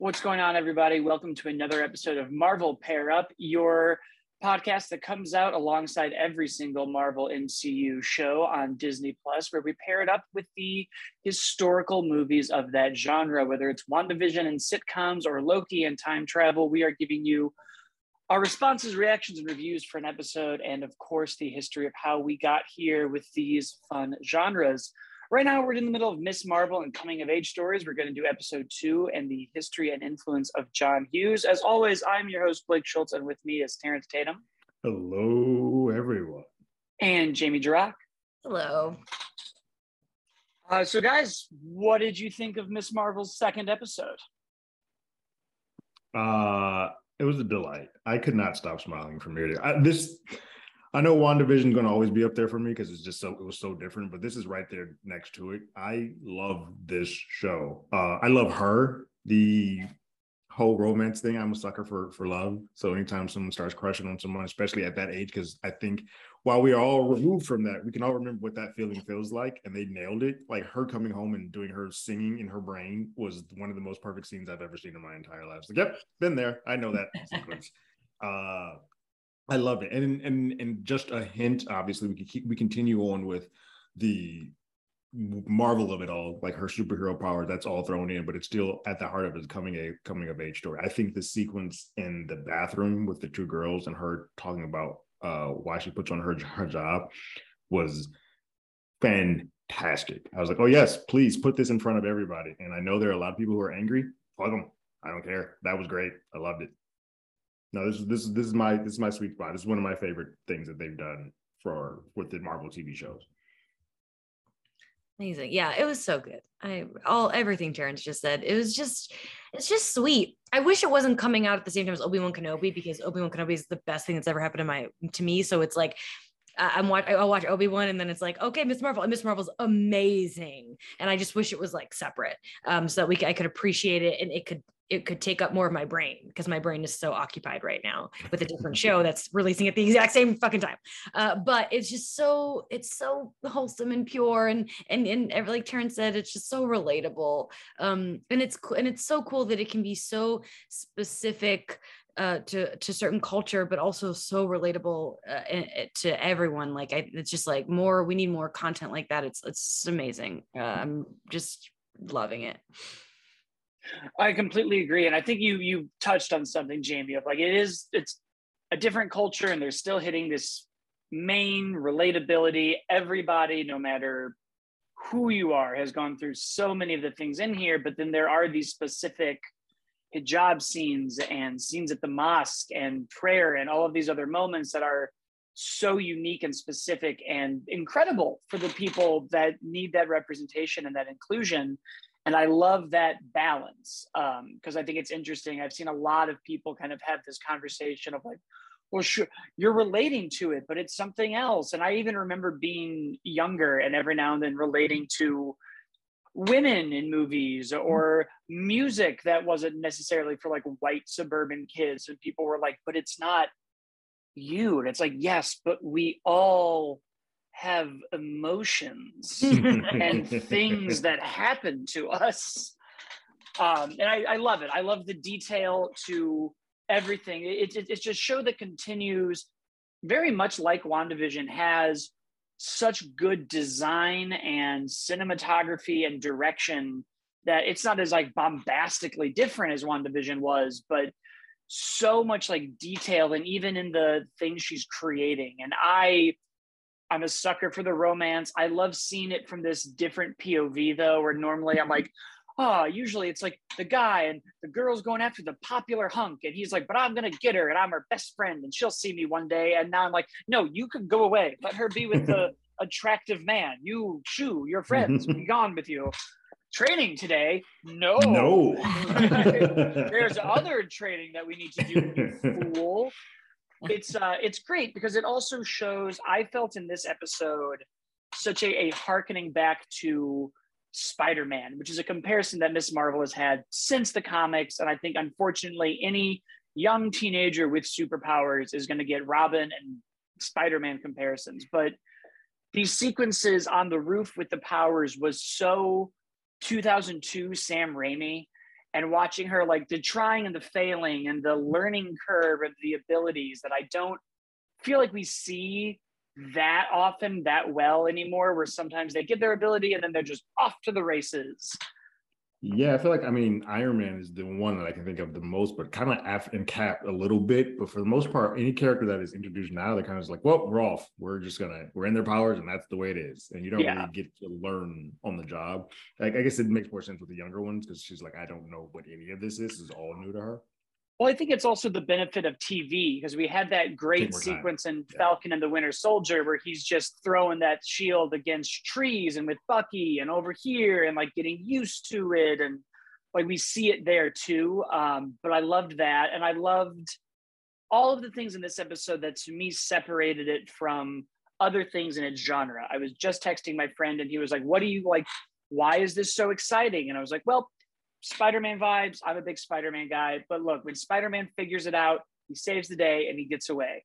What's going on, everybody? Welcome to another episode of Marvel Pair Up, your podcast that comes out alongside every single Marvel MCU show on Disney Plus, where we pair it up with the historical movies of that genre, whether it's WandaVision and sitcoms or Loki and time travel. We are giving you our responses, reactions, and reviews for an episode, and of course, the history of how we got here with these fun genres. Right now, we're in the middle of Miss Marvel and coming of age stories. We're going to do episode two and the history and influence of John Hughes. As always, I'm your host, Blake Schultz, and with me is Terrence Tatum. Hello, everyone. And Jamie Jirac. Hello. Uh, so, guys, what did you think of Miss Marvel's second episode? Uh, it was a delight. I could not stop smiling from here to I, this. I know WandaVision is going to always be up there for me because it's just so it was so different, but this is right there next to it. I love this show. Uh, I love her. The whole romance thing. I'm a sucker for for love. So anytime someone starts crushing on someone, especially at that age, because I think while we are all removed from that, we can all remember what that feeling feels like, and they nailed it. Like her coming home and doing her singing in her brain was one of the most perfect scenes I've ever seen in my entire life. Like, yep, been there. I know that sequence. Uh, I love it, and and and just a hint. Obviously, we can keep we continue on with the marvel of it all, like her superhero power. That's all thrown in, but it's still at the heart of it coming a coming of age story. I think the sequence in the bathroom with the two girls and her talking about uh, why she puts on her hijab was fantastic. I was like, oh yes, please put this in front of everybody. And I know there are a lot of people who are angry. Fuck them. I don't care. That was great. I loved it no, this is this is this is my this is my sweet spot. This is one of my favorite things that they've done for with the Marvel TV shows. Amazing. Yeah, it was so good. I all everything Terrence just said. It was just it's just sweet. I wish it wasn't coming out at the same time as Obi-Wan Kenobi because Obi-Wan Kenobi is the best thing that's ever happened to my to me. So it's like I'm watch I'll watch Obi-Wan and then it's like, okay, Miss Marvel. And Miss Marvel's amazing. And I just wish it was like separate. Um, so that we I could appreciate it and it could it could take up more of my brain because my brain is so occupied right now with a different show that's releasing at the exact same fucking time. Uh, but it's just so it's so wholesome and pure and and and like Terrence said, it's just so relatable. Um, and it's and it's so cool that it can be so specific uh, to to certain culture, but also so relatable uh, to everyone. Like I, it's just like more. We need more content like that. It's it's amazing. Uh, I'm just loving it. I completely agree, and I think you you touched on something, Jamie. Of like it is it's a different culture, and they're still hitting this main relatability. Everybody, no matter who you are, has gone through so many of the things in here, but then there are these specific hijab scenes and scenes at the mosque and prayer and all of these other moments that are so unique and specific and incredible for the people that need that representation and that inclusion and i love that balance because um, i think it's interesting. I've seen a lot of people kind of have this conversation of like well sure you're relating to it but it's something else. And i even remember being younger and every now and then relating to women in movies mm-hmm. or music that wasn't necessarily for like white suburban kids. And people were like but it's not you. And it's like yes but we all have emotions and things that happen to us. Um, and I, I, love it. I love the detail to everything. It, it, it's just show that continues very much like WandaVision has such good design and cinematography and direction that it's not as like bombastically different as WandaVision was, but so much like detail and even in the things she's creating. And I I'm a sucker for the romance. I love seeing it from this different POV though, where normally I'm like, oh, usually it's like the guy and the girl's going after the popular hunk, and he's like, but I'm gonna get her, and I'm her best friend, and she'll see me one day. And now I'm like, no, you can go away. Let her be with the attractive man. You shoo, your friends, be gone with you. Training today? No. No. There's other training that we need to do, you fool it's uh, it's great because it also shows. I felt in this episode such a, a harkening back to Spider-Man, which is a comparison that Miss Marvel has had since the comics, and I think unfortunately any young teenager with superpowers is going to get Robin and Spider-Man comparisons. But these sequences on the roof with the powers was so 2002 Sam Raimi and watching her like the trying and the failing and the learning curve of the abilities that I don't feel like we see that often that well anymore where sometimes they get their ability and then they're just off to the races yeah, I feel like I mean Iron Man is the one that I can think of the most, but kind of af- and Cap a little bit. But for the most part, any character that is introduced now, they're kind of like, well, we're off. We're just gonna we're in their powers, and that's the way it is. And you don't yeah. really get to learn on the job. Like I guess it makes more sense with the younger ones because she's like, I don't know what any of this is. This is all new to her. Well, I think it's also the benefit of TV because we had that great sequence in yeah. Falcon and the Winter Soldier where he's just throwing that shield against trees and with Bucky and over here and like getting used to it. And like we see it there too. Um, but I loved that. And I loved all of the things in this episode that to me separated it from other things in its genre. I was just texting my friend and he was like, What do you like? Why is this so exciting? And I was like, Well, Spider-Man vibes. I'm a big Spider-Man guy, but look, when Spider-Man figures it out, he saves the day and he gets away.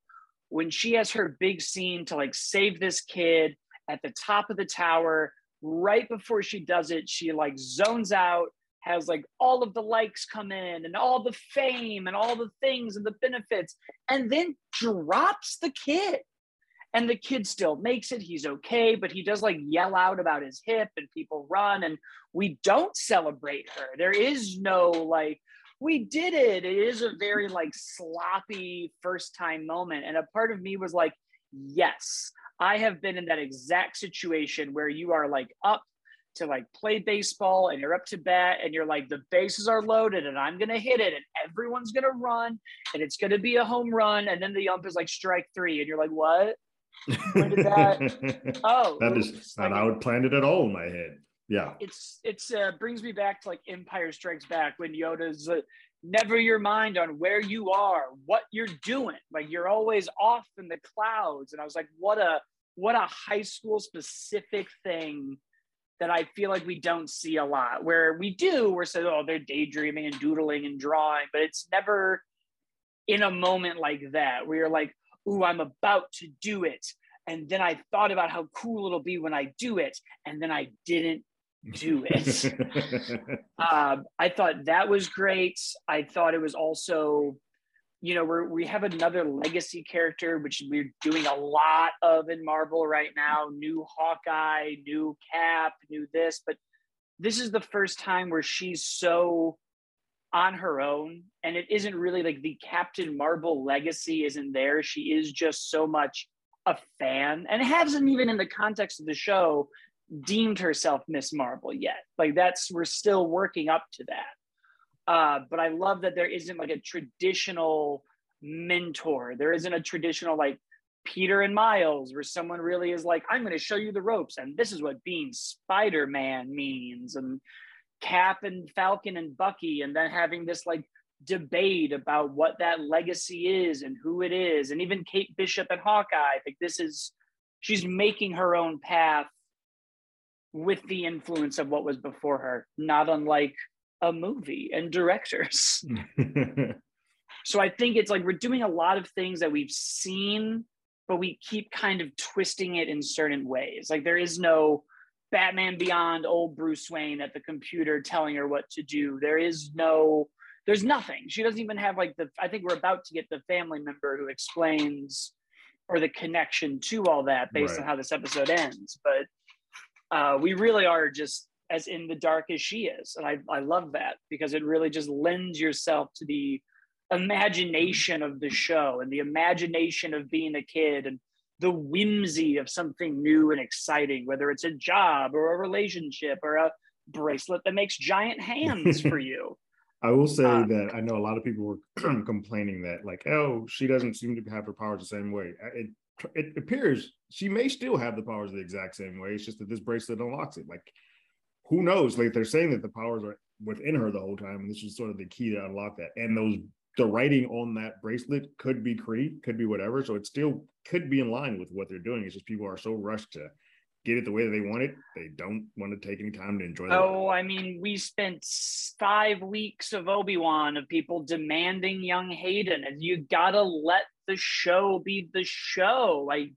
When she has her big scene to like save this kid at the top of the tower, right before she does it, she like zones out, has like all of the likes come in and all the fame and all the things and the benefits, and then drops the kid and the kid still makes it. He's okay but he does like yell out about his hip and people run and we don't celebrate her. There is no like we did it. It is a very like sloppy first time moment. And a part of me was like yes i have been in that exact situation where you are like up to like play baseball and you're up to bat and you're like the bases are loaded and I'm gonna hit it and everyone's gonna run and it's gonna be a home run. And then the ump is like strike three. And you're like what when did that? oh, that is not like, how I would plan it at all in my head. Yeah, it's it's uh, brings me back to like Empire Strikes Back when Yoda's uh, never your mind on where you are, what you're doing. Like you're always off in the clouds, and I was like, what a what a high school specific thing that I feel like we don't see a lot. Where we do, we're saying, oh, they're daydreaming and doodling and drawing, but it's never in a moment like that where you're like, ooh, I'm about to do it. And then I thought about how cool it'll be when I do it. And then I didn't do it. um, I thought that was great. I thought it was also, you know, we're, we have another legacy character, which we're doing a lot of in Marvel right now new Hawkeye, new Cap, new this. But this is the first time where she's so on her own and it isn't really like the captain marvel legacy isn't there. She is just so much a fan and hasn't even in the context of the show deemed herself miss marvel yet. Like that's we're still working up to that. Uh, but i love that there isn't like a traditional mentor. There isn't a traditional like peter and miles where someone really is like i'm going to show you the ropes and this is what being spider-man means and Cap and Falcon and Bucky, and then having this like debate about what that legacy is and who it is, and even Kate Bishop and Hawkeye. I think this is she's making her own path with the influence of what was before her, not unlike a movie and directors. so I think it's like we're doing a lot of things that we've seen, but we keep kind of twisting it in certain ways. Like there is no Batman Beyond old Bruce Wayne at the computer telling her what to do. There is no, there's nothing. She doesn't even have like the, I think we're about to get the family member who explains or the connection to all that based right. on how this episode ends. But uh, we really are just as in the dark as she is. And I, I love that because it really just lends yourself to the imagination of the show and the imagination of being a kid and the whimsy of something new and exciting, whether it's a job or a relationship or a bracelet that makes giant hands for you. I will say um, that I know a lot of people were complaining that, like, oh, she doesn't seem to have her powers the same way. It, it appears she may still have the powers the exact same way. It's just that this bracelet unlocks it. Like, who knows? Like, they're saying that the powers are within her the whole time, and this is sort of the key to unlock that. And those the writing on that bracelet could be Kree, could be whatever. So it still could be in line with what they're doing. It's just people are so rushed to get it the way that they want it. They don't want to take any time to enjoy it. Oh, I mean, we spent five weeks of Obi Wan of people demanding young Hayden, and you gotta let the show be the show. Like,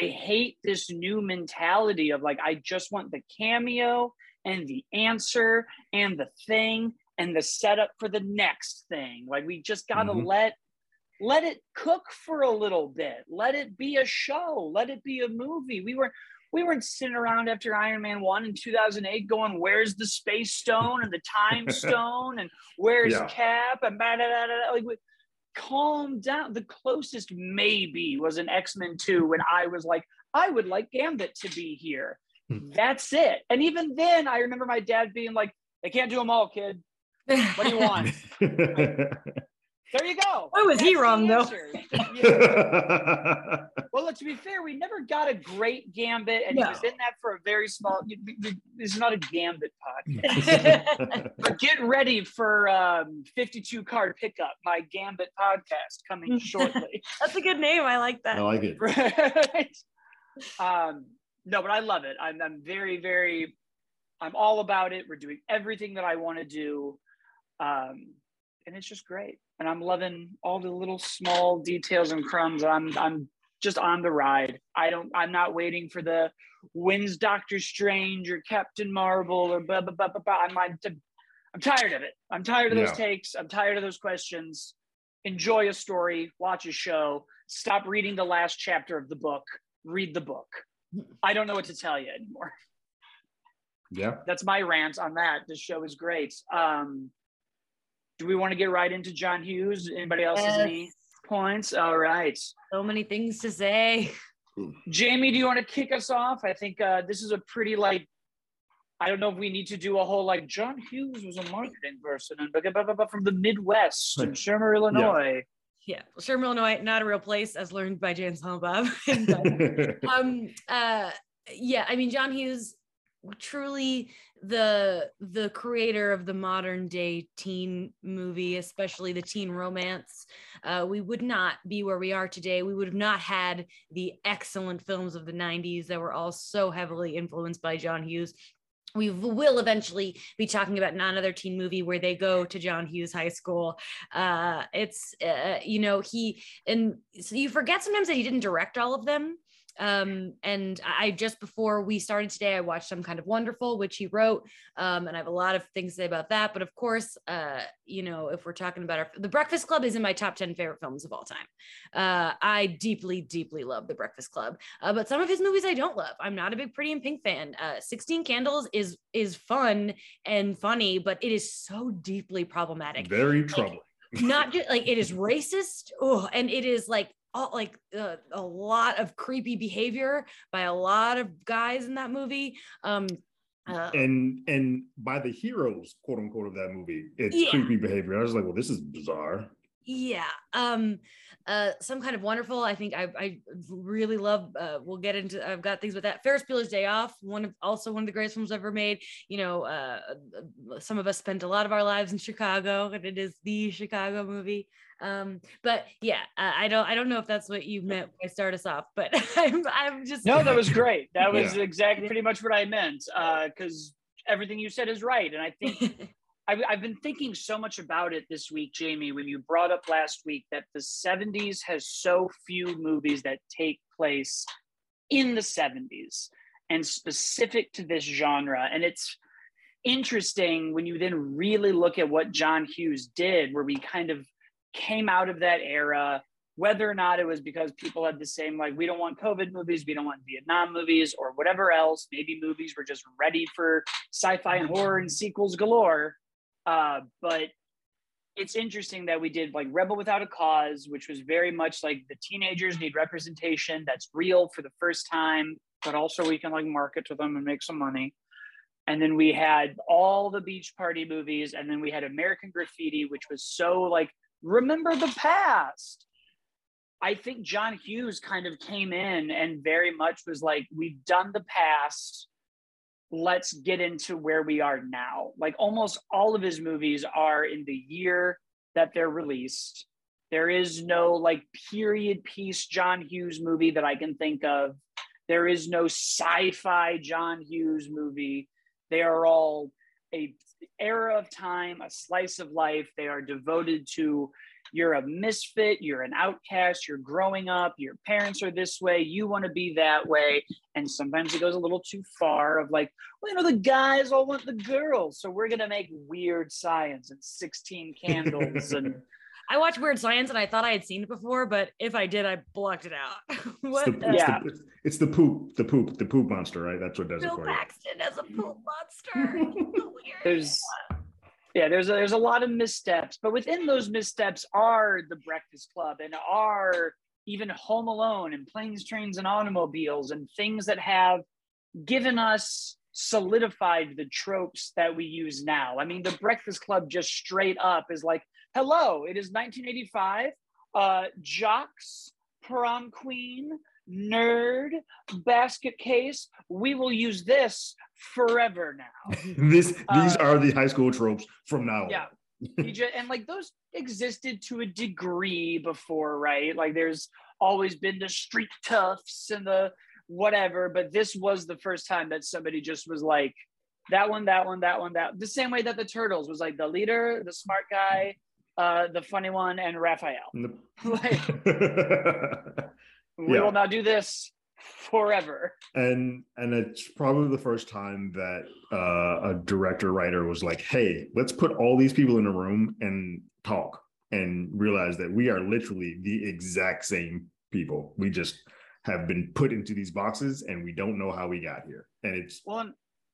I hate this new mentality of like, I just want the cameo and the answer and the thing and the setup for the next thing. Like we just got to Mhm. let let it cook for a little bit. Let it be a show. Let it be a movie. We were we weren't sitting around after Iron Man 1 in 2008 going, where's the space stone and the time stone and where's Yeah. Cap and blah, blah, blah, blah. like we- calm down. The closest maybe was an X-Men 2 when I was like, I would like Gambit to be here. Hmm. That's it. And even then, I remember my dad being like, they can't do them all, kid. What do you want? There you go. Why was he That's the wrong, though? answer. Yeah. Well, to be fair, we never got a great gambit, and he was in that for a very small. This is not a gambit podcast, but get ready for um, 52 card pickup, my gambit podcast coming shortly. That's a good name. I like that. I like it. right? Um, no, but I love it. I'm, I'm very, very, I'm all about it. We're doing everything that I want to do. Um, and it's just great. And I'm loving all the little small details and crumbs. I'm, I'm just on the ride. I don't, I'm not waiting for the wins Doctor Strange or Captain Marvel or blah, blah, blah, blah, blah. I'm, I'm, I'm tired of it. I'm tired of those Yeah. takes. I'm tired of those questions. Enjoy a story, watch a show, stop reading the last chapter of the book, read the book. I don't know what to tell you anymore. Yeah. That's my rant on that. This show is great. Um, do we want to get right into John Hughes? Anybody else has any points? All right. So many things to say. Jamie, do you want to kick us off? I think uh, this is a pretty like. I don't know if we need to do a whole like John Hughes was a marketing person and blah, blah, blah, blah, from the Midwest and Shermer, Illinois. Yeah, Shermer, Illinois, not a real place, as learned by Jay and Silent Bob. um uh yeah i mean john hughes truly the the creator of the modern day teen movie especially the teen romance uh, we would not be where we are today we would have not had the excellent films of the 90s that were all so heavily influenced by john hughes we will eventually be talking about another teen movie where they go to John Hughes High School. Uh, it's uh, you know he and so you forget sometimes that he didn't direct all of them. Um, and I just before we started today, I watched Some Kind of Wonderful, which he wrote, um, and I have a lot of things to say about that. But of course, uh, you know, if we're talking about our, The Breakfast Club, is in my top ten favorite films of all time. Uh, I deeply, deeply love The Breakfast Club, uh, but some of his movies I don't love. I'm not a big Pretty in Pink fan. Uh, Sixteen Candles is is fun and funny, but it is so deeply problematic Very troubling. not just like it is racist oh and it is like all like uh, a lot of creepy behavior by a lot of guys in that movie um uh, And and by the heroes, quote unquote, of that movie, it's Yeah. creepy behavior. I was like, well, this is bizarre. yeah um uh some kind of wonderful i think i i really love uh we'll get into i've got things with that ferris bueller's day off one of also one of the greatest films ever made you know uh uh, some of us spent a lot of our lives in chicago and it is the chicago movie um but yeah uh, i don't i don't know if that's what you meant when i start us off but i'm i'm just No, that was great. That was Yeah. exactly pretty much what I meant. Because everything you said is right, and I think I've, I've been thinking so much about it this week, Jamie, when you brought up last week that the 70s has so few movies that take place in the 70s and specific to this genre. And it's interesting when you then really look at what John Hughes did, where we kind of came out of that era, whether or not it was because people had the same, like, we don't want COVID movies, we don't want Vietnam movies, or whatever else. Maybe movies were just ready for sci fi and horror and sequels galore. Uh, but it's interesting that we did like Rebel Without a Cause, which was very much like the teenagers need representation that's real for the first time, but also we can like market to them and make some money. And then we had all the beach party movies, and then we had American Graffiti, which was so like, remember the past. I think John Hughes kind of came in and very much was like, we've done the past let's get into where we are now. Like almost all of his movies are in the year that they're released. There is no like period piece John Hughes movie that I can think of. There is no sci-fi John Hughes movie. They are all a era of time, a slice of life. They are devoted to you're a misfit, you're an outcast, you're growing up, your parents are this way, you want to be that way. And sometimes it goes a little too far of like, well, you know, the guys all want the girls. So we're going to make weird science and 16 candles and. I watched Weird Science and I thought I had seen it before, but if I did, I blocked it out. what? It's the, it's yeah, the, it's the poop, the poop, the poop monster, right? That's what does Bill it for Paxton as a poop mm-hmm. monster. There's yeah, there's a, there's a lot of missteps, but within those missteps are the Breakfast Club and are even Home Alone and Planes, Trains, and Automobiles and things that have given us solidified the tropes that we use now. I mean, the Breakfast Club just straight up is like, hello, it is 1985. Uh, jocks, prom queen, nerd, basket case. We will use this forever now. this these uh, are the high school tropes from now yeah. just, and like those existed to a degree before, right? Like there's always been the street toughs and the whatever, but this was the first time that somebody just was like, that one, that one, that one, that the same way that the turtles was like the leader, the smart guy, uh, the funny one, and Raphael. like, we yeah. will now do this forever. And and it's probably the first time that uh, a director writer was like, "Hey, let's put all these people in a room and talk and realize that we are literally the exact same people. We just have been put into these boxes and we don't know how we got here. And it's well,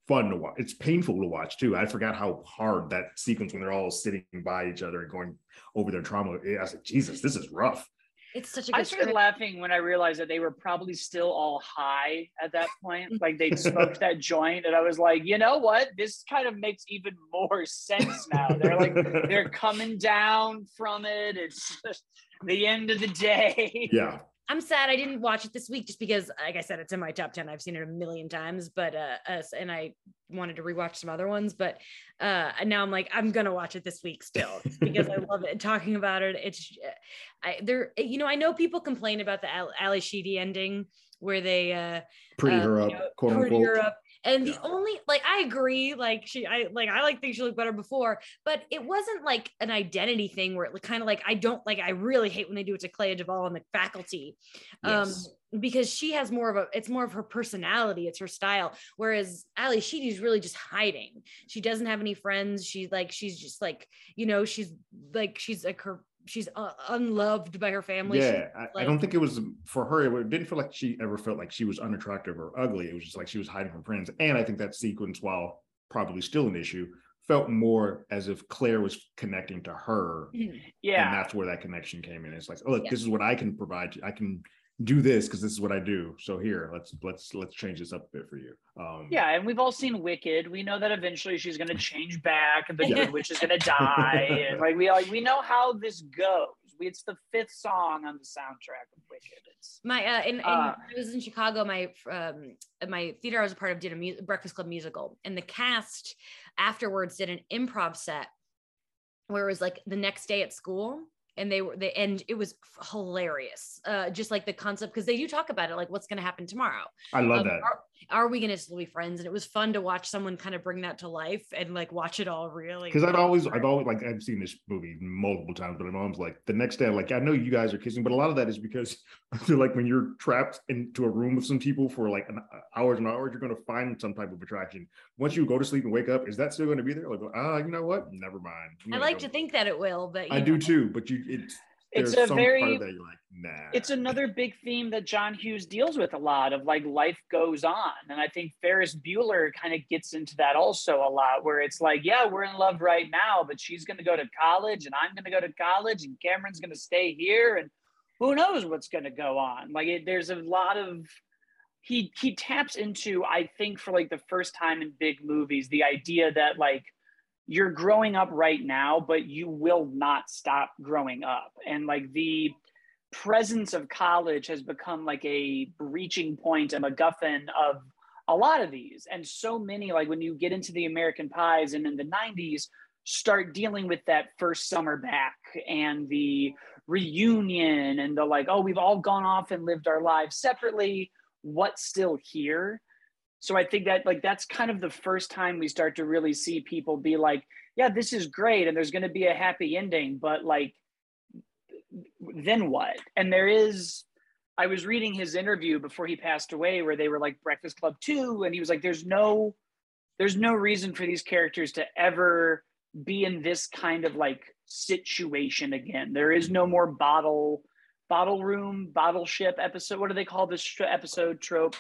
fun to watch. It's painful to watch too. I forgot how hard that sequence when they're all sitting by each other and going over their trauma. I was like, Jesus, this is rough. It's such a good I started script. laughing when I realized that they were probably still all high at that point. like they'd smoked that joint, and I was like, you know what? This kind of makes even more sense now. They're like they're coming down from it. It's the end of the day. Yeah. I'm sad I didn't watch it this week just because, like I said, it's in my top 10. I've seen it a million times, but, uh, uh and I wanted to rewatch some other ones, but, uh, now I'm like, I'm going to watch it this week still because I love it. Talking about it, it's, I, there, you know, I know people complain about the Ally Sheedy ending where they, uh, pretty uh, her up, you know, quote unquote. Her up and the only like I agree, like she I like I like things she looked better before, but it wasn't like an identity thing where it kind of like I don't like I really hate when they do it to Clea DuVall and the faculty. Um, yes. Um because she has more of a it's more of her personality, it's her style. Whereas Ally Sheedy's really just hiding. She doesn't have any friends. She's like she's just like, you know, she's like she's like her she's uh, unloved by her family. Yeah, I, like, I, don't think it was for her. It didn't feel like she ever felt like she was unattractive or ugly. It was just like she was hiding from friends. And I think that sequence, while probably still an issue, felt more as if Claire was connecting to her. Mm-hmm. Yeah, and that's where that connection came in. It's like, oh, look, yeah. this is what I can provide. I can do this because this is what I do. So here, let's let's let's change this up a bit for you. Um, yeah, and we've all seen Wicked. We know that eventually she's going to change back, and the good witch is going to die, and like we like we know how this goes. We, it's the fifth song on the soundtrack of Wicked. It's my uh, in, in uh, I was in Chicago. My um my theater I was a part of did a mu- Breakfast Club musical, and the cast afterwards did an improv set where it was like the next day at school and they were they and it was hilarious uh just like the concept because they do talk about it like what's going to happen tomorrow. I love um, that. Are, are we going to still be friends? And it was fun to watch someone kind of bring that to life and like watch it all really because i've always i've always like i've seen this movie multiple times but i'm always like the next day like i know you guys are kissing but a lot of that is because i feel like when you're trapped into a room with some people for like an, uh, hours and hours you're going to find some type of attraction. Once you go to sleep and wake up is that still going to be there? Like ah uh, you know what? Never mind. I like to think that it will but i know. do too but you it's it's a very like, nah. it's another big theme that John Hughes deals with a lot of like life goes on. And I think Ferris Bueller kind of gets into that also a lot, where it's like, yeah, we're in love right now, but she's gonna go to college and I'm gonna go to college and Cameron's gonna stay here and who knows what's gonna go on. Like it, there's a lot of he he taps into, I think, for like the first time in big movies, the idea that like you're growing up right now, but you will not stop growing up. And like the presence of college has become like a breaching point, a MacGuffin of a lot of these. And so many, like when you get into the American Pies and in the 90s, start dealing with that first summer back and the reunion and the like, oh, we've all gone off and lived our lives separately. What's still here? So I think that like that's kind of the first time we start to really see people be like, yeah, this is great and there's going to be a happy ending, but like then what? And there is, I was reading his interview before he passed away where they were like Breakfast Club 2, and he was like, there's no, there's no reason for these characters to ever be in this kind of like situation again. There is no more bottle, bottle room, bottle ship episode. What do they call this episode trope?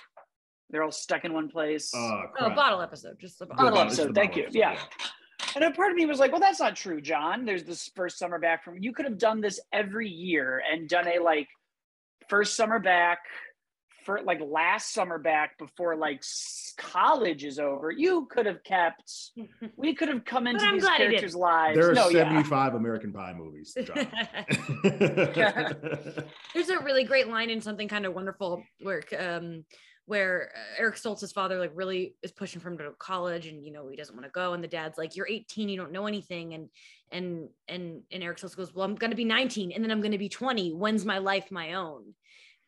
They're all stuck in one place. Uh, Oh, crap. bottle episode, just the Bottle bottle. It's the episode, thank you. episode, Yeah. And a part of me was like, well, that's not true, John. There's this first summer back from you could have done this every year and done a like first summer back for like last summer back before like college is over. You could have kept we could have come into I'm these glad he characters' lives. There are no, yeah. 75 American Pie movies. John. There's a really great line in something kind of wonderful where um where uh, Eric Stoltz's father like really is pushing for him to to college and you know he doesn't want to go and the dad's like you're 18 you don't know anything and and and and Eric Stoltz goes well I'm going to be 19 and then I'm going to be 20 when's my life my own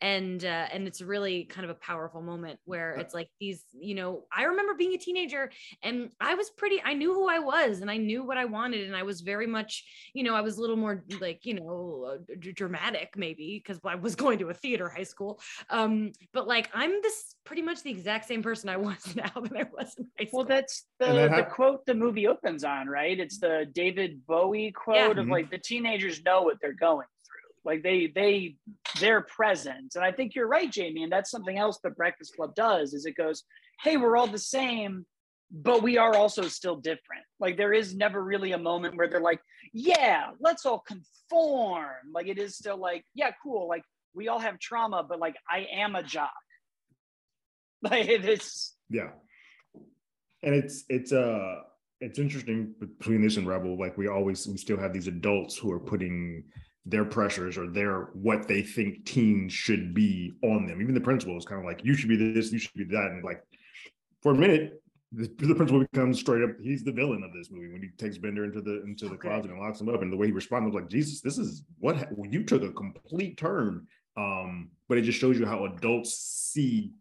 and uh, and it's really kind of a powerful moment where it's like these you know i remember being a teenager and i was pretty i knew who i was and i knew what i wanted and i was very much you know i was a little more like you know uh, d- dramatic maybe because i was going to a theater high school um but like i'm this pretty much the exact same person i was now that i was in high school Well, that's the, that the hap- quote the movie opens on, right? It's the David Bowie quote Yeah. of Mhm. like the teenagers know what they're going through. Like they they they're present. And I think you're right, Jamie. And that's something else the Breakfast Club does is it goes, hey, we're all the same, but we are also still different. Like there is never really a moment where they're like, yeah, let's all conform. Like it is still like, yeah, cool. Like we all have trauma, but like I am a jock. Like it's yeah. And it's it's uh it's interesting between this and Rebel. Like we always we still have these adults who are putting their pressures or their what they think teens should be on them. Even the principal is kind of like, you should be this, you should be that. And like for a minute, the, the principal becomes straight up, he's the villain of this movie when he takes Bender into the into the Okay. closet and locks him up. And the way he responds, was like, Jesus, this is what ha- you took a complete turn. Um, but it just shows you how adults see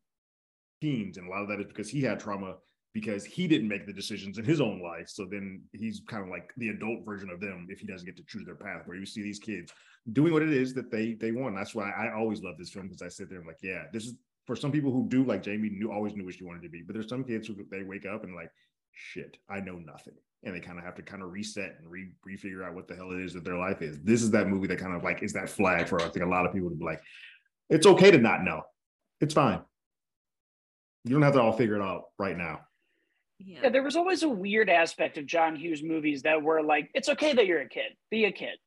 teens, and a lot of that is because he had trauma because he didn't make the decisions in his own life. So then he's kind of like the adult version of them if he doesn't get to choose their path. Where you see these kids doing what it is that they they want. That's why I always love this film because I sit there and like, yeah, this is for some people who do like Jamie knew always knew what she wanted to be, but there's some kids who they wake up and like, shit, I know nothing. And they kind of have to kind of reset and re refigure out what the hell it is that their life is. This is that movie that kind of like is that flag for I think a lot of people to be like, it's okay to not know. It's fine. You don't have to all figure it out right now. Yeah Yeah, there was always a weird aspect of John Hughes movies that were like, it's okay that you're a kid, be a kid.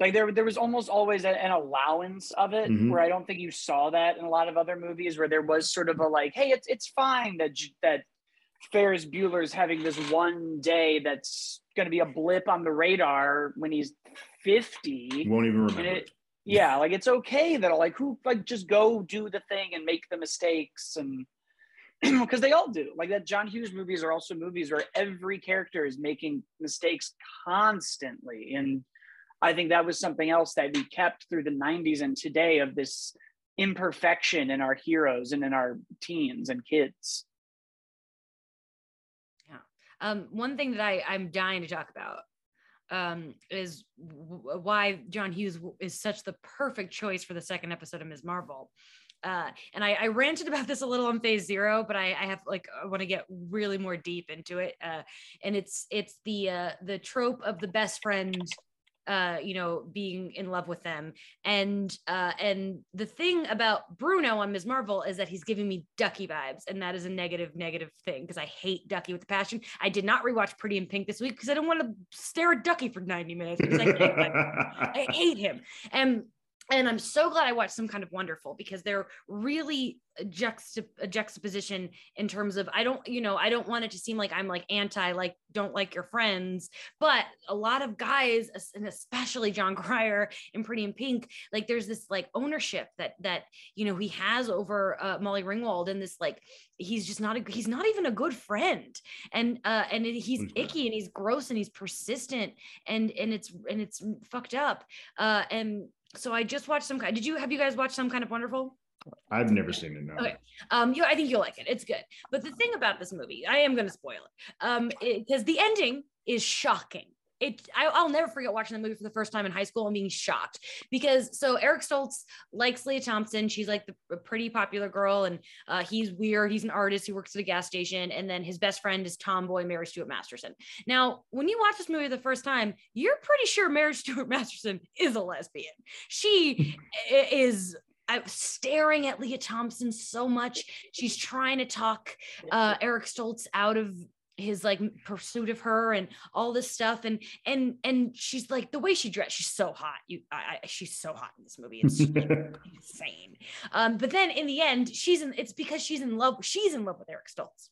Like there, there was almost always a- an allowance of it, Mhm. where I don't think you saw that in a lot of other movies, where there was sort of a like, hey, it's it's fine that J- that Ferris Bueller's having this one day that's going to be a blip on the radar when he's fifty. You won't even remember. It. it, yeah, like it's okay that like who like just go do the thing and make the mistakes and because they all do. Like that John Hughes movies are also movies where every character is making mistakes constantly. And I think that was something else that we kept through the 90s and today of this imperfection in our heroes and in our teens and kids. Um, one thing that I I'm dying to talk about um, is w- why John Hughes is such the perfect choice for the second episode of Ms. Marvel. Uh, and I, I ranted about this a little on Phase Zero, but I, I have like I want to get really more deep into it. Uh, and it's it's the uh, the trope of the best friend uh you know being in love with them and uh and the thing about bruno on ms marvel is that he's giving me ducky vibes and that is a negative negative thing because i hate ducky with a passion i did not rewatch pretty in pink this week because i don't want to stare at ducky for 90 minutes I, hate him. I hate him and and i'm so glad i watched some kind of wonderful because they're really a, juxtap- a juxtaposition in terms of i don't you know i don't want it to seem like i'm like anti like don't like your friends but a lot of guys and especially jon cryer in pretty in pink like there's this like ownership that that you know he has over uh, molly ringwald and this like he's just not a he's not even a good friend and uh and he's Mhm. icky and he's gross and he's persistent and and it's and it's fucked up uh and so i just watched some kind did you have you guys watched some kind of wonderful I've never seen it. No. Okay. Um, you, I think you'll like it. It's good. But the thing about this movie, I am going to spoil it, um, because the ending is shocking. It I, will never forget watching the movie for the first time in high school and being shocked because so Eric Stoltz likes Lea Thompson. She's like the pretty popular girl, and uh, he's weird. He's an artist who works at a gas station, and then his best friend is tomboy Mary Stuart Masterson. Now, when you watch this movie the first time, you're pretty sure Mary Stuart Masterson is a lesbian. She is staring at Lea Thompson so much. She's trying to talk uh, Eric Stoltz out of his like pursuit of her and all this stuff and and and she's like the way she dressed she's so hot you I, I she's so hot in this movie it's insane. Um but then in the end she's in it's because she's in love she's in love with Eric Stoltz.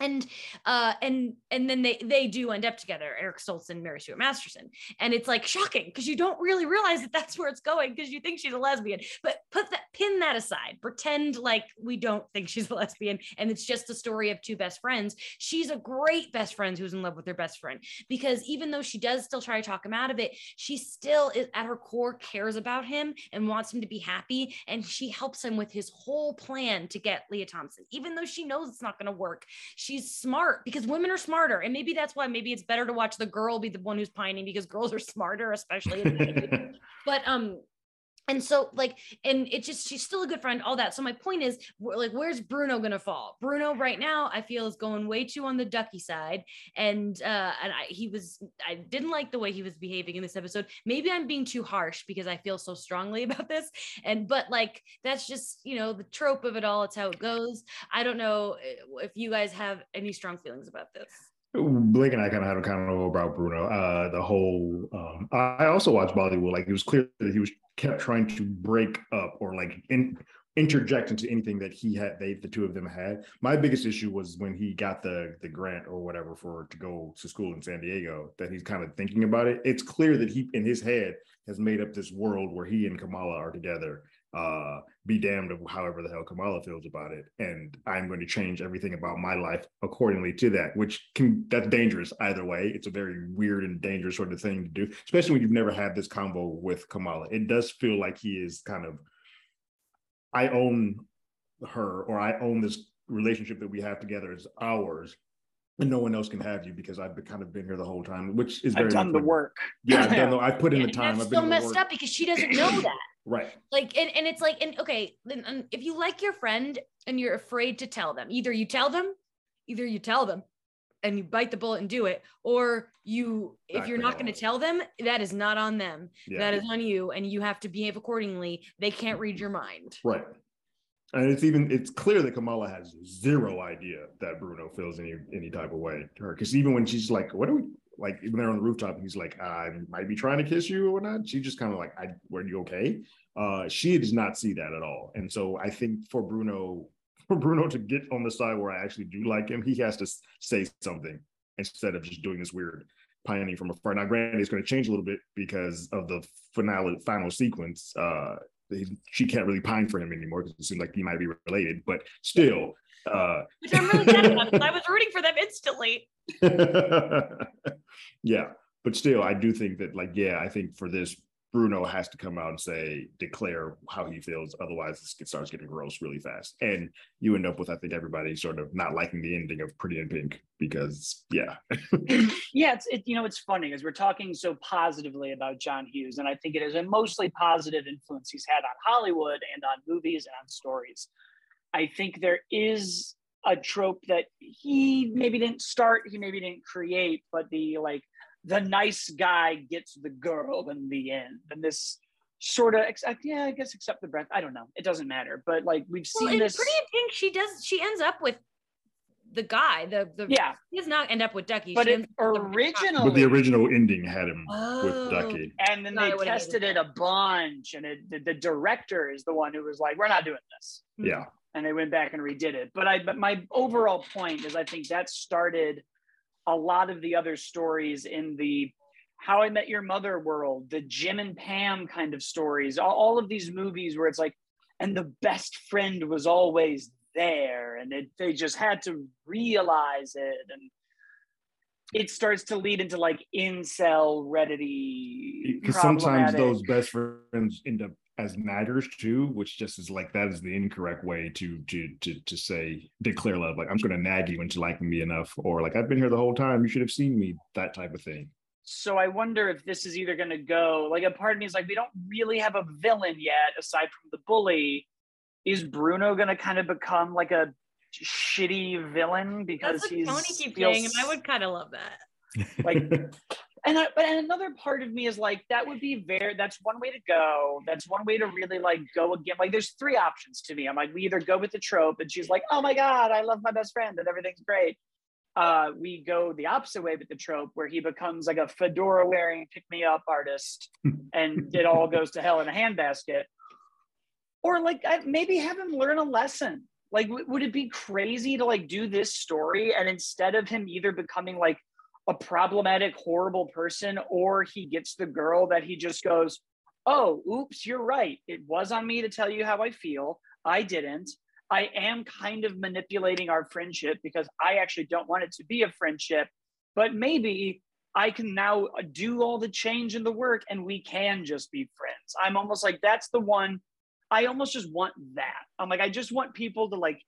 And uh and and then they they do end up together eric stoltz and mary stuart masterson. And it's like shocking because you don't really realize that that's where it's going because you think she's a lesbian. But put that pin that aside pretend like we don't think she's a lesbian and it's just the story of two best friends she's a great best friend who's in love with her best friend because even though she does still try to talk him out of it she still is at her core cares about him and wants him to be happy and she helps him with his whole plan to get Lea thompson even though she knows it's not going to work she's smart because women are smarter. And maybe that's why maybe it's better to watch the girl be the one who's pining because girls are smarter, especially. but um, and so like and it just she's still a good friend all that. So my point is like where's bruno gonna fall? Bruno right now i feel is going way too on the ducky side. And uh and I, he was i didn't like the way he was behaving in this episode. Maybe i'm being too harsh because i feel so strongly about this. And but like that's just you know the trope of it all. It's how it goes. I don't know eh, if you guys have any strong feelings about this Blake and I kind of had a kind of about Bruno. Uh, the whole um, I also watched Bollywood. Like it was clear that he was kept trying to break up or like in, interject into anything that he had they the two of them had my biggest issue was when he got the the grant or whatever for to go to school in san diego that he's kind of thinking about it it's clear that he in his head has made up this world where he and kamala are together uh be damned of however the hell kamala feels about it. And i'm going to change everything about my life accordingly to that which can that's dangerous either way. It's a very weird and dangerous sort of thing to do especially when you've never had this combo with kamala. It does feel like he is kind of I own her or I own this relationship that we have together as ours and no one else can have you because I've been, kind of been here the whole time, which is very I've done the work. Yeah, I've done the, I put in the time. That's so messed up because she doesn't know that. right. Like, and, and it's like, and okay, and um, if you like your friend and you're afraid to tell them, either you tell them, either you tell them and you bite the bullet and do it, or you, if you're not going to tell them, that is not on them. Yeah. That is on you, and you have to behave accordingly. They can't read your mind. Right. And it's even it's clear that Kamala has zero idea that Bruno feels any any type of way to her. Because even when she's like, "What are we?" Like even there on the rooftop, he's like, "I might be trying to kiss you or whatnot." She just kind of like, "I, were you okay?" Uh, she does not see that at all. And so I think for Bruno, for Bruno to get on the side where I actually do like him, he has to say something instead of just doing this weird pining from afar. Now, granted, it's going to change a little bit because of the finale, final sequence. Uh, she can't really pine for him anymore because it seems like he might be related, but still. Uh, Which I'm really sad about because I was rooting for them instantly. yeah, but still, I do think that, like, yeah, I think for this Bruno has to come out and say, declare how he feels. Otherwise, it starts getting gross really fast. And you end up with, I think, everybody sort of not liking the ending of Pretty in Pink because, yeah. yeah, it's, it, you know, it's funny because we're talking so positively about John Hughes. And I think it is a mostly positive influence he's had on Hollywood and on movies and on stories. I think there is a trope that he maybe didn't start, he maybe didn't create, but the like, the nice guy gets the girl in the end. And this sort of, yeah, I guess except the breath. I don't know. It doesn't matter. But like we've seen well, this. Pretty in Pink, she does. She ends up with the guy. The the yeah. He does not end up with Ducky. But it originally, but the original ending had him oh. with Ducky. And then they tested it a bunch, and it, the, the, director is the one who was like, "We're not doing this." Yeah. And they went back and redid it. But I, but my overall point is, I think that started a lot of the other stories in the How I Met Your Mother world, the Jim and Pam kind of stories, all, of these movies where it's like, and the best friend was always there, and it, they just had to realize it, and it starts to lead into like incel reddity. Because sometimes those best friends end up as naggers too, which just is like that is the incorrect way to to to to say declare love. Like I'm just gonna nag you into liking me enough, or like I've been here the whole time. You should have seen me. That type of thing. so I wonder if this is either going to go like a part of me is like, we don't really have a villain yet aside from the bully. Is Bruno going to kind of become like a shitty villain because That's what he's Tony keeps feels- saying, and I would kind of love that. like and I, but and another part of me is like that would be very that's one way to go. That's one way to really like go again. Like there's three options to me. I'm like we either go with the trope and she's like oh my god i love my best friend and everything's great. Uh we go the opposite way with the trope where he becomes like a fedora wearing pick me up artist and it all goes to hell in a handbasket. Or like I, maybe have him learn a lesson. Like w- would it be crazy to like do this story and instead of him either becoming like a problematic horrible person or he gets the girl that he just goes oh oops you're right. It was on me to tell you how i feel. I didn't. I am kind of manipulating our friendship because i actually don't want it to be a friendship but maybe i can now do all the change in the work and we can just be friends. I'm almost like that's the one i almost just want that. I'm like i just want people to like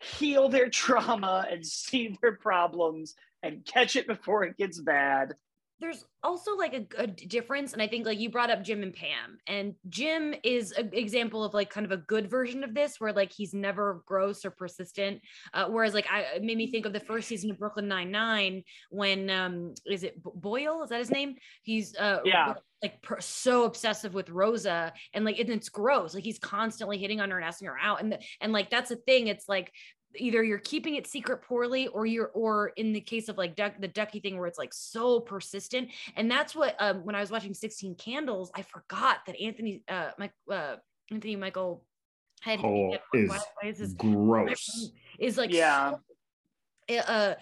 heal their trauma and see their problems and catch it before it gets bad. There's also like a, difference, and I think like you brought up Jim and Pam, and Jim is an example of like kind of a good version of this, where like he's never gross or persistent. Uh, whereas like I made me think of the first season of Brooklyn Nine Nine when um is it Boyle is that his name? He's uh Yeah. like per- so obsessive with Rosa, and like and it's gross. Like he's constantly hitting on her and asking her out, and the, and like that's the thing. It's like either you're keeping it secret poorly or you're or in the case of like duck the ducky thing where it's like so persistent and that's what um when i was watching 16 candles i forgot that anthony uh my uh anthony michael Hall Oh, is why, why is gross. is like Yeah. so, uh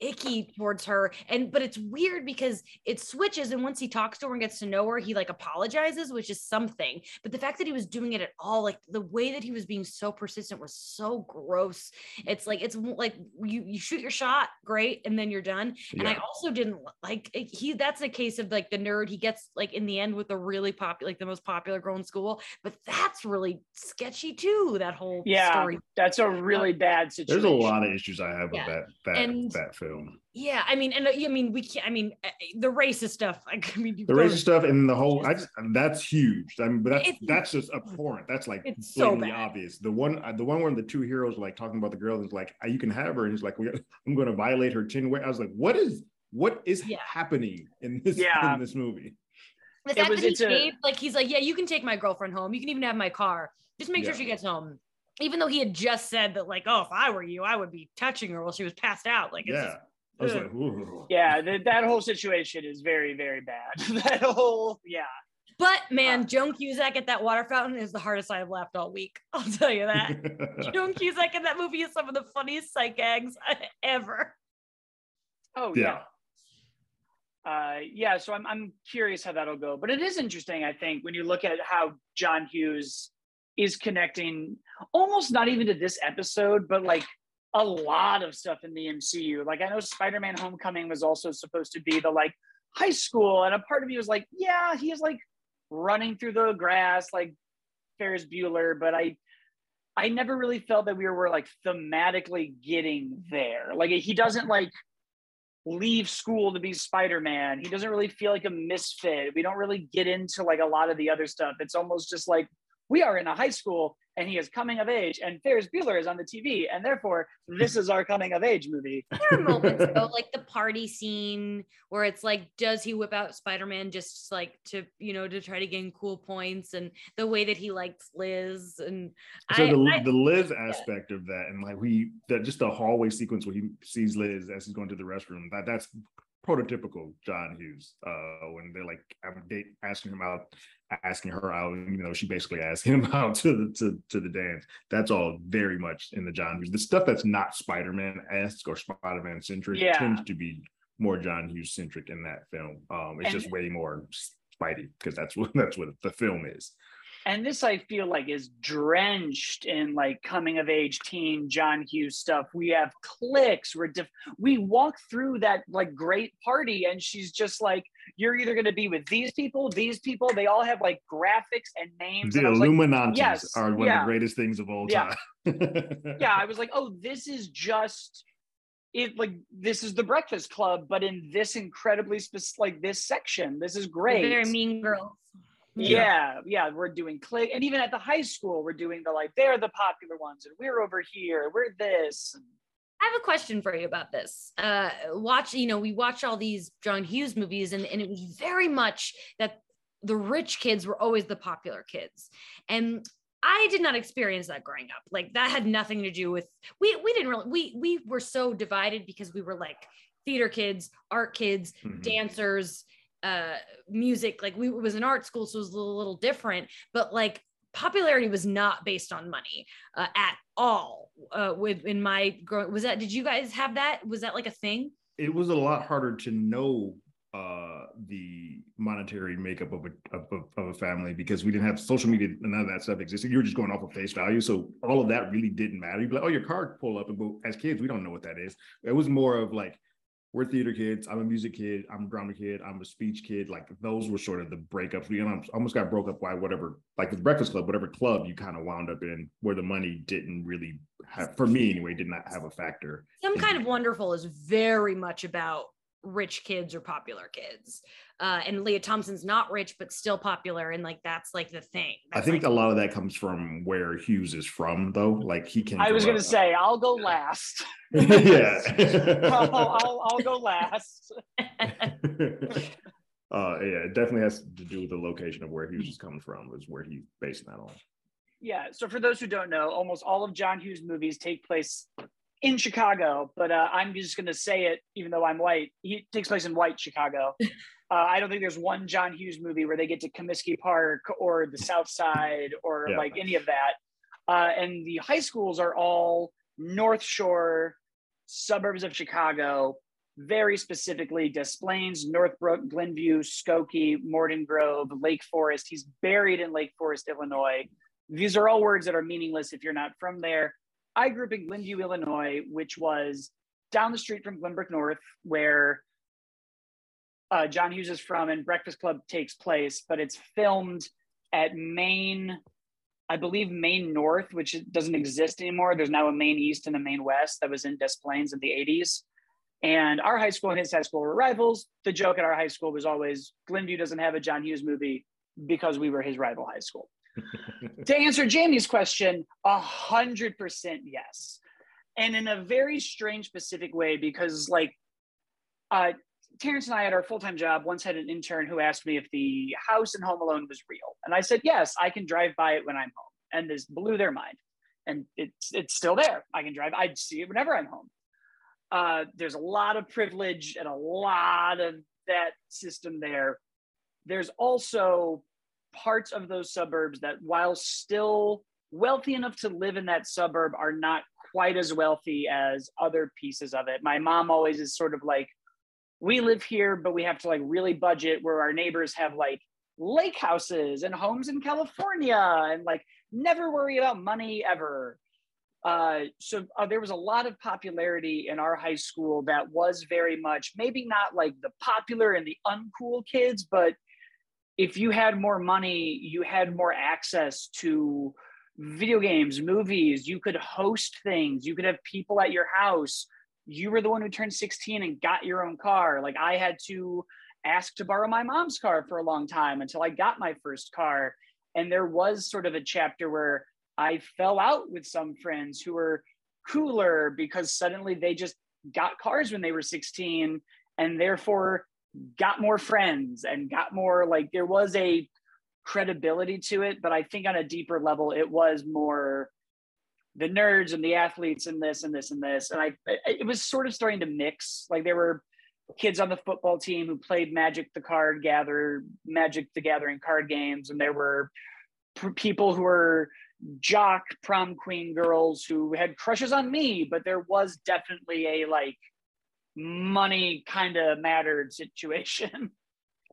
icky towards her and but it's weird because it switches and once he talks to her and gets to know her he like apologizes which is something but the fact that he was doing it at all like the way that he was being so persistent was so gross it's like it's like you you shoot your shot great and then you're done and I also didn't like he. That's a case of like the nerd. He gets like in the end with the really popular, like the most popular girl in school. But that's really sketchy too. That whole Yeah, story. that's a really bad situation. There's a lot of issues I have Yeah. with that that And- that film. Yeah, I mean, and uh, I mean, we can't. I mean, uh, the racist stuff. Like, I mean, The go- racist stuff and the whole I just, that's huge. I mean, but that's It's- that's just abhorrent. That's like It's so blatantly bad. obvious. The one uh, the one where the two heroes are like talking about the girl is like "Uh, you can have her and he's like "We- I'm going to violate her chin weight. I was like, what is what is Yeah. happening in this Yeah. in this movie? the it fact was- that he it's a- gave, like, he's like, yeah, you can take my girlfriend home. You can even have my car. Just make sure she gets home. Even though he had just said that, like, oh, if I were you, I would be touching her while she was passed out. Like, it's Yeah. just, I was like, Ooh. yeah, th- that whole situation is very, very bad. that whole, yeah. But man, Uh, Joan Cusack at that water fountain is the hardest I've laughed all week. I'll tell you that. Joan Cusack in that movie is some of the funniest psych gags ever. Oh Yeah. yeah. Uh, yeah, so I'm I'm curious how that'll go, but it is interesting. I think when you look at how John Hughes is connecting, almost not even to this episode, but like a lot of stuff in the MCU. Like I know Spider-Man: Homecoming was also supposed to be the like high school, and a part of me was like, yeah, he is like running through the grass like Ferris Bueller, but I I never really felt that we were like thematically getting there. Like he doesn't like leave school to be Spider-Man. He doesn't really feel like a misfit. We don't really get into like a lot of the other stuff. It's almost just like we are in a high school and he is coming of age and Ferris Bueller is on the TV and therefore this is our coming of age movie. There are moments though, like the party scene where it's like, does he whip out Spider-Man just like to, you know, to try to gain cool points and the way that he likes Liz and So I, the I- the Liz aspect of that, and like we that just the hallway sequence where he sees Liz as he's going to the restroom. That that's prototypical John Hughes. Uh, when they're like I'm date asking him out, asking her out, you know, she basically asking him out to the to, to the dance. That's all very much in the John Hughes. The stuff that's not Spider Man esque or Spider Man centric Yeah. tends to be more John Hughes centric in that film. Um, it's And- just way more Spidey because that's what that's what the film is. And this I feel like is drenched in like coming of age teen John Hughes stuff. We have cliques. We're diff- we walk through that like great party and she's just like, you're either gonna be with these people, these people, they all have like graphics and names. The And I like, Illuminati yes, are one of the greatest things of all Yeah. time. yeah, I was like, oh, this is just it like this is the Breakfast Club, but in this incredibly specific, like this section. This is great. Very mean girls. Yeah, yeah, we're doing clique, and even at the high school, we're doing the like they're the popular ones, and we're over here, we're this. I have a question for you about this. Uh, watch, you know, we watch all these John Hughes movies, and, and it was very much that the rich kids were always the popular kids. And I did not experience that growing up. Like that had nothing to do with we we didn't really we we were so divided because we were like theater kids, art kids, mm-hmm. dancers, uh music. Like we was an art school, so it was a little, little different. But like popularity was not based on money uh, at all. Uh, with in my growing was that did you guys have that? Was that like a thing? It was a lot harder to know uh, the monetary makeup of a, of, of, a family because we didn't have social media and none of that stuff existed. You were just going off of face value. So all of that really didn't matter. You'd be like, oh, your card pull up. And but as kids, we don't know what that is. It was more of like, we're theater kids. I'm a music kid. I'm a drama kid. I'm a speech kid. Like those were sort of the breakups. We almost got broke up by whatever, like the Breakfast Club, whatever club you kind of wound up in, where the money didn't really have, for me anyway, did not have a factor. Some kind of wonderful is very much about rich kids or popular kids. Uh, and Lea Thompson's not rich, but still popular. And like, that's like the thing. That's I think like- a lot of that comes from where Hughes is from, though. Like he can. I was going to say, I'll go last. yeah. I'll, I'll, I'll, go last. uh, yeah, it definitely has to do with the location of where Hughes is coming from, is where he's basing that on. Yeah. So for those who don't know, almost all of John Hughes movies take place in Chicago, but uh, I'm just going to say it, even though I'm white. He takes place in white Chicago. Uh, I don't think there's one John Hughes movie where they get to Comiskey Park or the South Side or yeah. like any of that. Uh, and the high schools are all North Shore suburbs of Chicago, very specifically Des Plaines, Northbrook, Glenview, Skokie, Morton Grove, Lake Forest. He's buried in Lake Forest, Illinois. These are all words that are meaningless if you're not from there. I grew up in Glenview, Illinois, which was down the street from Glenbrook North, where uh, John Hughes is from and Breakfast Club takes place, but it's filmed at Maine, I believe Maine North, which doesn't exist anymore. There's now a Maine East and a Maine West that was in Des Plaines in the 80s. And our high school and his high school were rivals. The joke at our high school was always Glenview doesn't have a John Hughes movie because we were his rival high school to answer Jamie's question, a hundred percent yes. And in a very strange, specific way, because like uh, Terrence and I at our full-time job once had an intern who asked me if the house in Home Alone was real. And I said, yes, I can drive by it when I'm home. And this blew their mind. And it's it's still there. I can drive, I see it whenever I'm home. Uh, there's a lot of privilege and a lot of that system there. There's also parts of those suburbs that, while still wealthy enough to live in that suburb, are not quite as wealthy as other pieces of it. My mom always is sort of like, we live here, but we have to like really budget where our neighbors have like lake houses and homes in California and like never worry about money ever. Uh, so uh, there was a lot of popularity in our high school that was very much maybe not like the popular and the uncool kids, but if you had more money, you had more access to video games, movies, you could host things, you could have people at your house. You were the one who turned 16 and got your own car. Like I had to ask to borrow my mom's car for a long time until I got my first car. And there was sort of a chapter where I fell out with some friends who were cooler because suddenly they just got cars when they were 16 and therefore got more friends and got more like there was a credibility to it but i think on a deeper level it was more the nerds and the athletes and this and this and this. And i it was sort of starting to mix. Like there were kids on the football team who played magic the card gather magic the gathering card games. And there were people who were jock prom queen girls who had crushes on me but there was definitely a like money kind of mattered situation.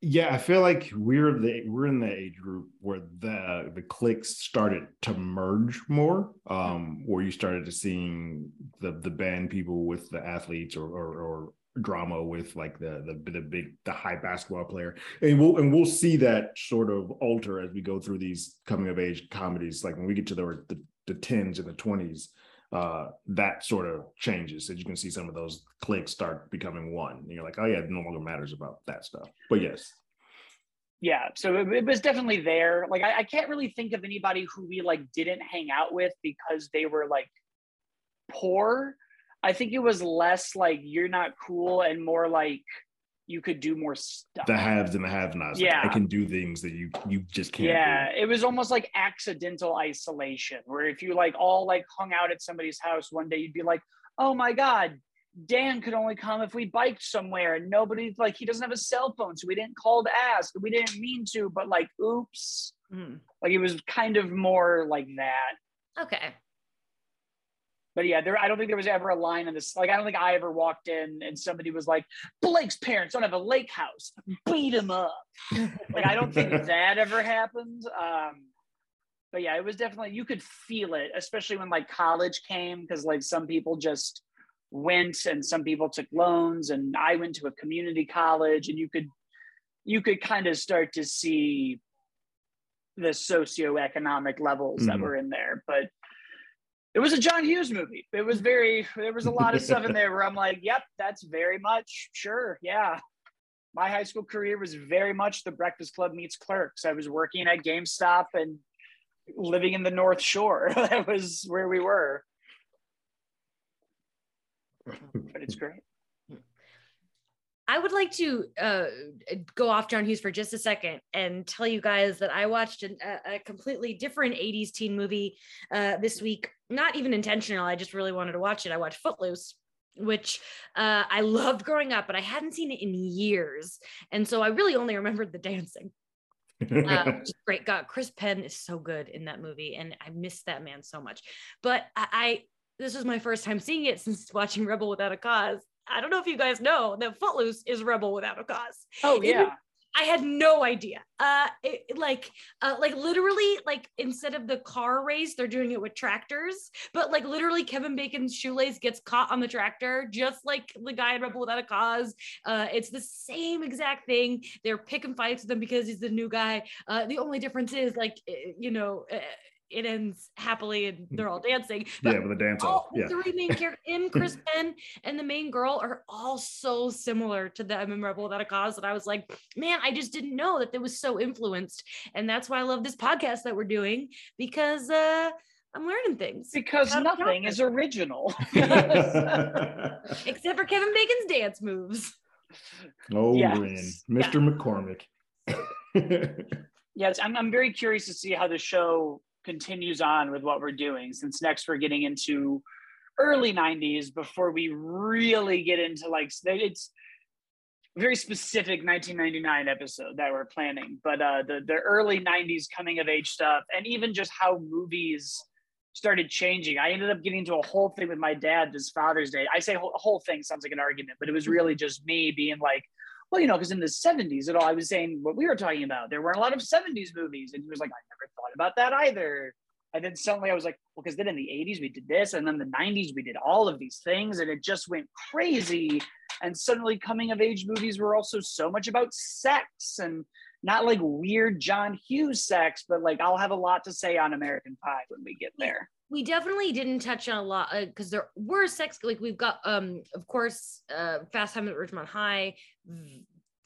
Yeah, I feel like we're the we're in the age group where the the cliques started to merge more, um, where you started to seeing the the band people with the athletes or or, or drama with like the, the the big the high basketball player and we'll and we'll see that sort of alter as we go through these coming of age comedies like when we get to the the, the 10s and the 20s uh, that sort of changes. That you can see some of those cliques start becoming one. And you're like, oh yeah, it no longer matters about that stuff. But yes. Yeah, so it, it was definitely there. Like I, I can't really think of anybody who we like didn't hang out with because they were like poor. I think it was less like you're not cool and more like you could do more stuff. The haves and the have-nots. Like, Yeah. I can do things that you you just can't. yeah, it was almost like accidental isolation, where if you like all like hung out at somebody's house one day, you'd be like, "Oh my god, Dan could only come if we biked somewhere, and nobody like he doesn't have a cell phone, so we didn't call to ask. We didn't mean to, but like, oops." Mhm. Like it was kind of more like that. Okay. But yeah, there I don't think there was ever a line in this. Like I don't think I ever walked in and somebody was like, Blake's parents don't have a lake house. Beat him up. like I don't think that ever happened. Um, but yeah, it was definitely you could feel it, especially when like college came, because like some people just went and some people took loans, and I went to a community college, and you could you could kind of start to see the socioeconomic levels that Mhm. were in there. But it was a John Hughes movie. It was very there was a lot of stuff in there where I'm like, yep, that's very much sure, yeah. My high school career was very much the Breakfast Club meets Clerks. I was working at GameStop and living in the North Shore. that was where we were. But it's great. I would like to uh, go off John Hughes for just a second and tell you guys that I watched an, a, a completely different 80s teen movie uh, this week. Not even intentional. I just really wanted to watch it. I watched Footloose, which uh, I loved growing up, but I hadn't seen it in years. And so I really only remembered the dancing. uh, great. God, Chris Penn is so good in that movie, and I miss that man so much. But I, I this was my first time seeing it since watching Rebel Without a Cause. I don't know if you guys know that Footloose is Rebel Without a Cause. Oh It yeah. I had no idea. Uh, it, it, like, uh, like literally, like instead of the car race, they're doing it with tractors. But like literally, Kevin Bacon's shoelace gets caught on the tractor, just like the guy in Rebel Without a Cause. Uh, it's the same exact thing. They're picking fights with him because he's the new guy. Uh, the only difference is, like, eh, you know, uh, it ends happily and they're all dancing. But yeah, with the dance all off. the Yeah. three main characters, him, Chris Penn, and the main girl are all so similar to them in Rebel Without a Cause that I was like, man, I just didn't know that it was so influenced. And that's why I love this podcast that we're doing because uh I'm learning things. Because nothing is original. Except for Kevin Bacon's dance moves. oh, Yes. Ren, Mr. McCormack. yes, I'm, I'm very curious to see how the show continues on with what we're doing. Since next we're getting into early 90s before we really get into like it's very specific 1999 episode that we're planning. But uh the, the early 90s coming of age stuff and even just how movies started changing. I ended up getting into a whole thing with my dad this father's day. I say whole, whole thing sounds like an argument but it was really just me being like well, you know, because in the 70s at all, I was saying what we were talking about. There weren't a lot of 70s movies. And he was like, I never thought about that either. And then suddenly I was like, well, because then in the 80s we did this, and then the 90s we did all of these things, and it just went crazy. And suddenly coming of age movies were also so much about sex and not like weird John Hughes sex, but like I'll have a lot to say on American Pie when we get there. We definitely didn't touch on a lot because there were sex like we've got um of course uh fast time at ridgemont high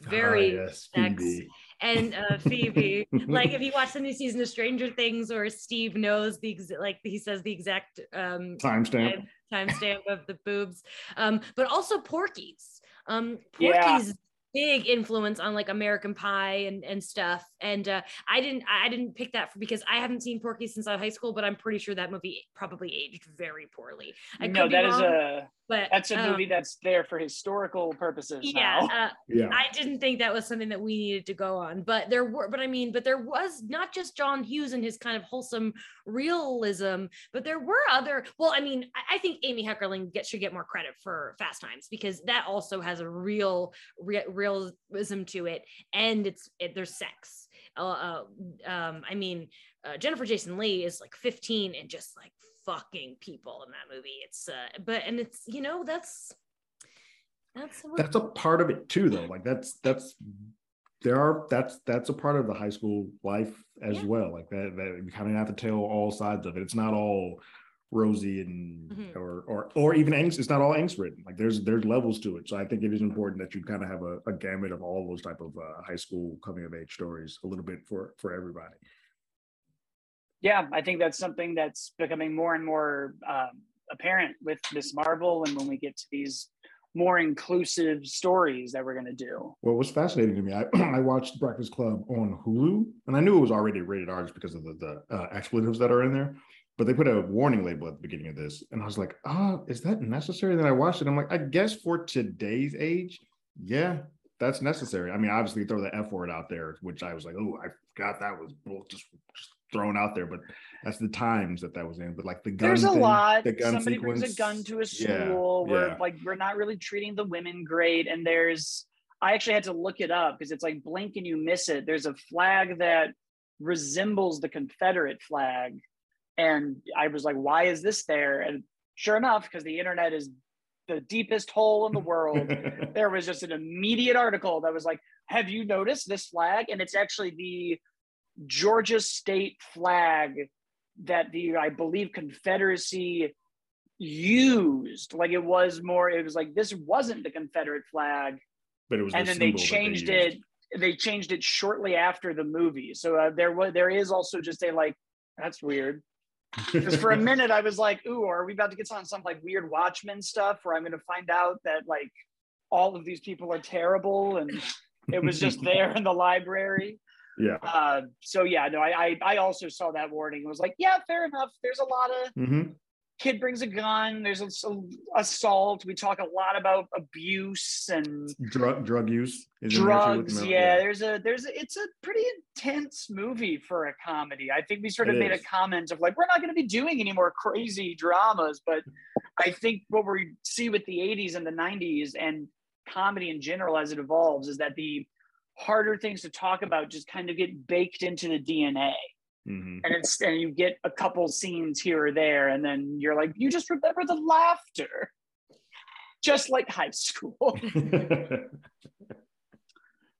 very Ah, yes, sex. Phoebe. and uh phoebe like if you watch the new season of stranger things or steve knows the ex- like he says the exact um timestamp. timestamp of the boobs um but also porky's um Yeah. porky's big influence on like american pie and and stuff and uh i didn't i didn't pick that for because i haven't seen porky since I was high school but i'm pretty sure that movie probably aged very poorly i no, could be that is wrong, a but that's a um, movie that's there for historical purposes yeah now. uh, Yeah. I didn't think that was something that we needed to go on, but there were, but I mean, but there was not just John Hughes and his kind of wholesome realism, but there were other. Well, I mean, I, I think Amy Heckerling get, should get more credit for Fast Times because that also has a real re- realism to it, and it's it, there's sex. Uh, uh, um, I mean, uh, Jennifer Jason Leigh is like 15 and just like fucking people in that movie. It's uh, but and it's you know that's. That's, what- that's a part of it too though like that's that's there are that's that's a part of the high school life as Yeah. well like that that you kind of have to tell all sides of it it's not all rosy and Mhm. or or or even angst. It's not all angst written. Like there's there's levels to it. So I think it is important that you kind of have a, a gamut of all those type of uh, high school coming of age stories, a little bit for for everybody. yeah, I think that's something that's becoming more and more um, apparent with Miss Marvel, and when we get to these more inclusive stories that we're going to do. Well, what's fascinating to me, I, I watched Breakfast Club on Hulu, and I knew it was already rated R just because of the, the uh, expletives that are in there. But they put a warning label at the beginning of this, and I was like, "Ah, is that necessary?" Then I watched it. I'm like, I guess for today's age, yeah, that's necessary. I mean, obviously, throw the F word out there, which I was like, "Oh, I forgot that was just, just thrown out there." But that's the times that that was in. But like the gun, There's a thing, lot. the gun Somebody brings a gun to a school. we're yeah. like, we're not really treating the women great. And there's, I actually had to look it up because it's like blink and you miss it. There's a flag that resembles the Confederate flag. And I was like, why is this there? And sure enough, because the internet is the deepest hole in the world, there was just an immediate article that was like, have you noticed this flag? And it's actually the Georgia state flag that the I believe Confederacy used. Like it was more, it was like this wasn't the Confederate flag, but it was, and the then they changed used. it. They changed it shortly after the movie. So uh, there was there is also just a like that's weird because for a minute I was like, ooh, are we about to get on some like weird Watchmen stuff where I'm going to find out that like all of these people are terrible and it was just there in the library. yeah. Uh, so yeah, no, I, I I also saw that warning. It was like, yeah, fair enough. There's a lot of Mhm. Kid brings a gun. There's a, some assault. We talk a lot about abuse and Drug drug use, is in there too with drugs. the- Yeah, there's a there's a, it's a pretty intense movie for a comedy. I think we sort of It made a comment of like we're not going to be doing any more crazy dramas, but I think what we see with the 80s and the 90s and comedy in general as it evolves is that the harder things to talk about just kind of get baked into the DNA. Mhm. And it's and you get a couple scenes here or there, and then you're like, you just remember the laughter. Just like high school.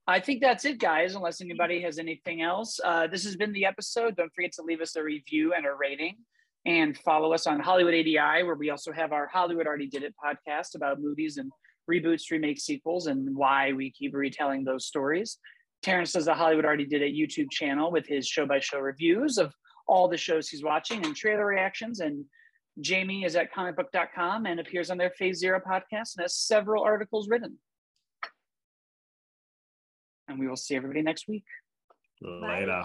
I think that's it, guys, unless anybody has anything else. Uh, this has been the episode. Don't forget to leave us a review and a rating and follow us on Hollywood ADI, where we also have our Hollywood Already Did It podcast about movies and reboots, remakes, sequels, and why we keep retelling those stories. Terrence does the Hollywood Already Did It YouTube channel with his show by show reviews of all the shows he's watching and trailer reactions. And Jamie is at comicbook.com and appears on their Phase Zero podcast and has several articles written. And we will see everybody next week. Later.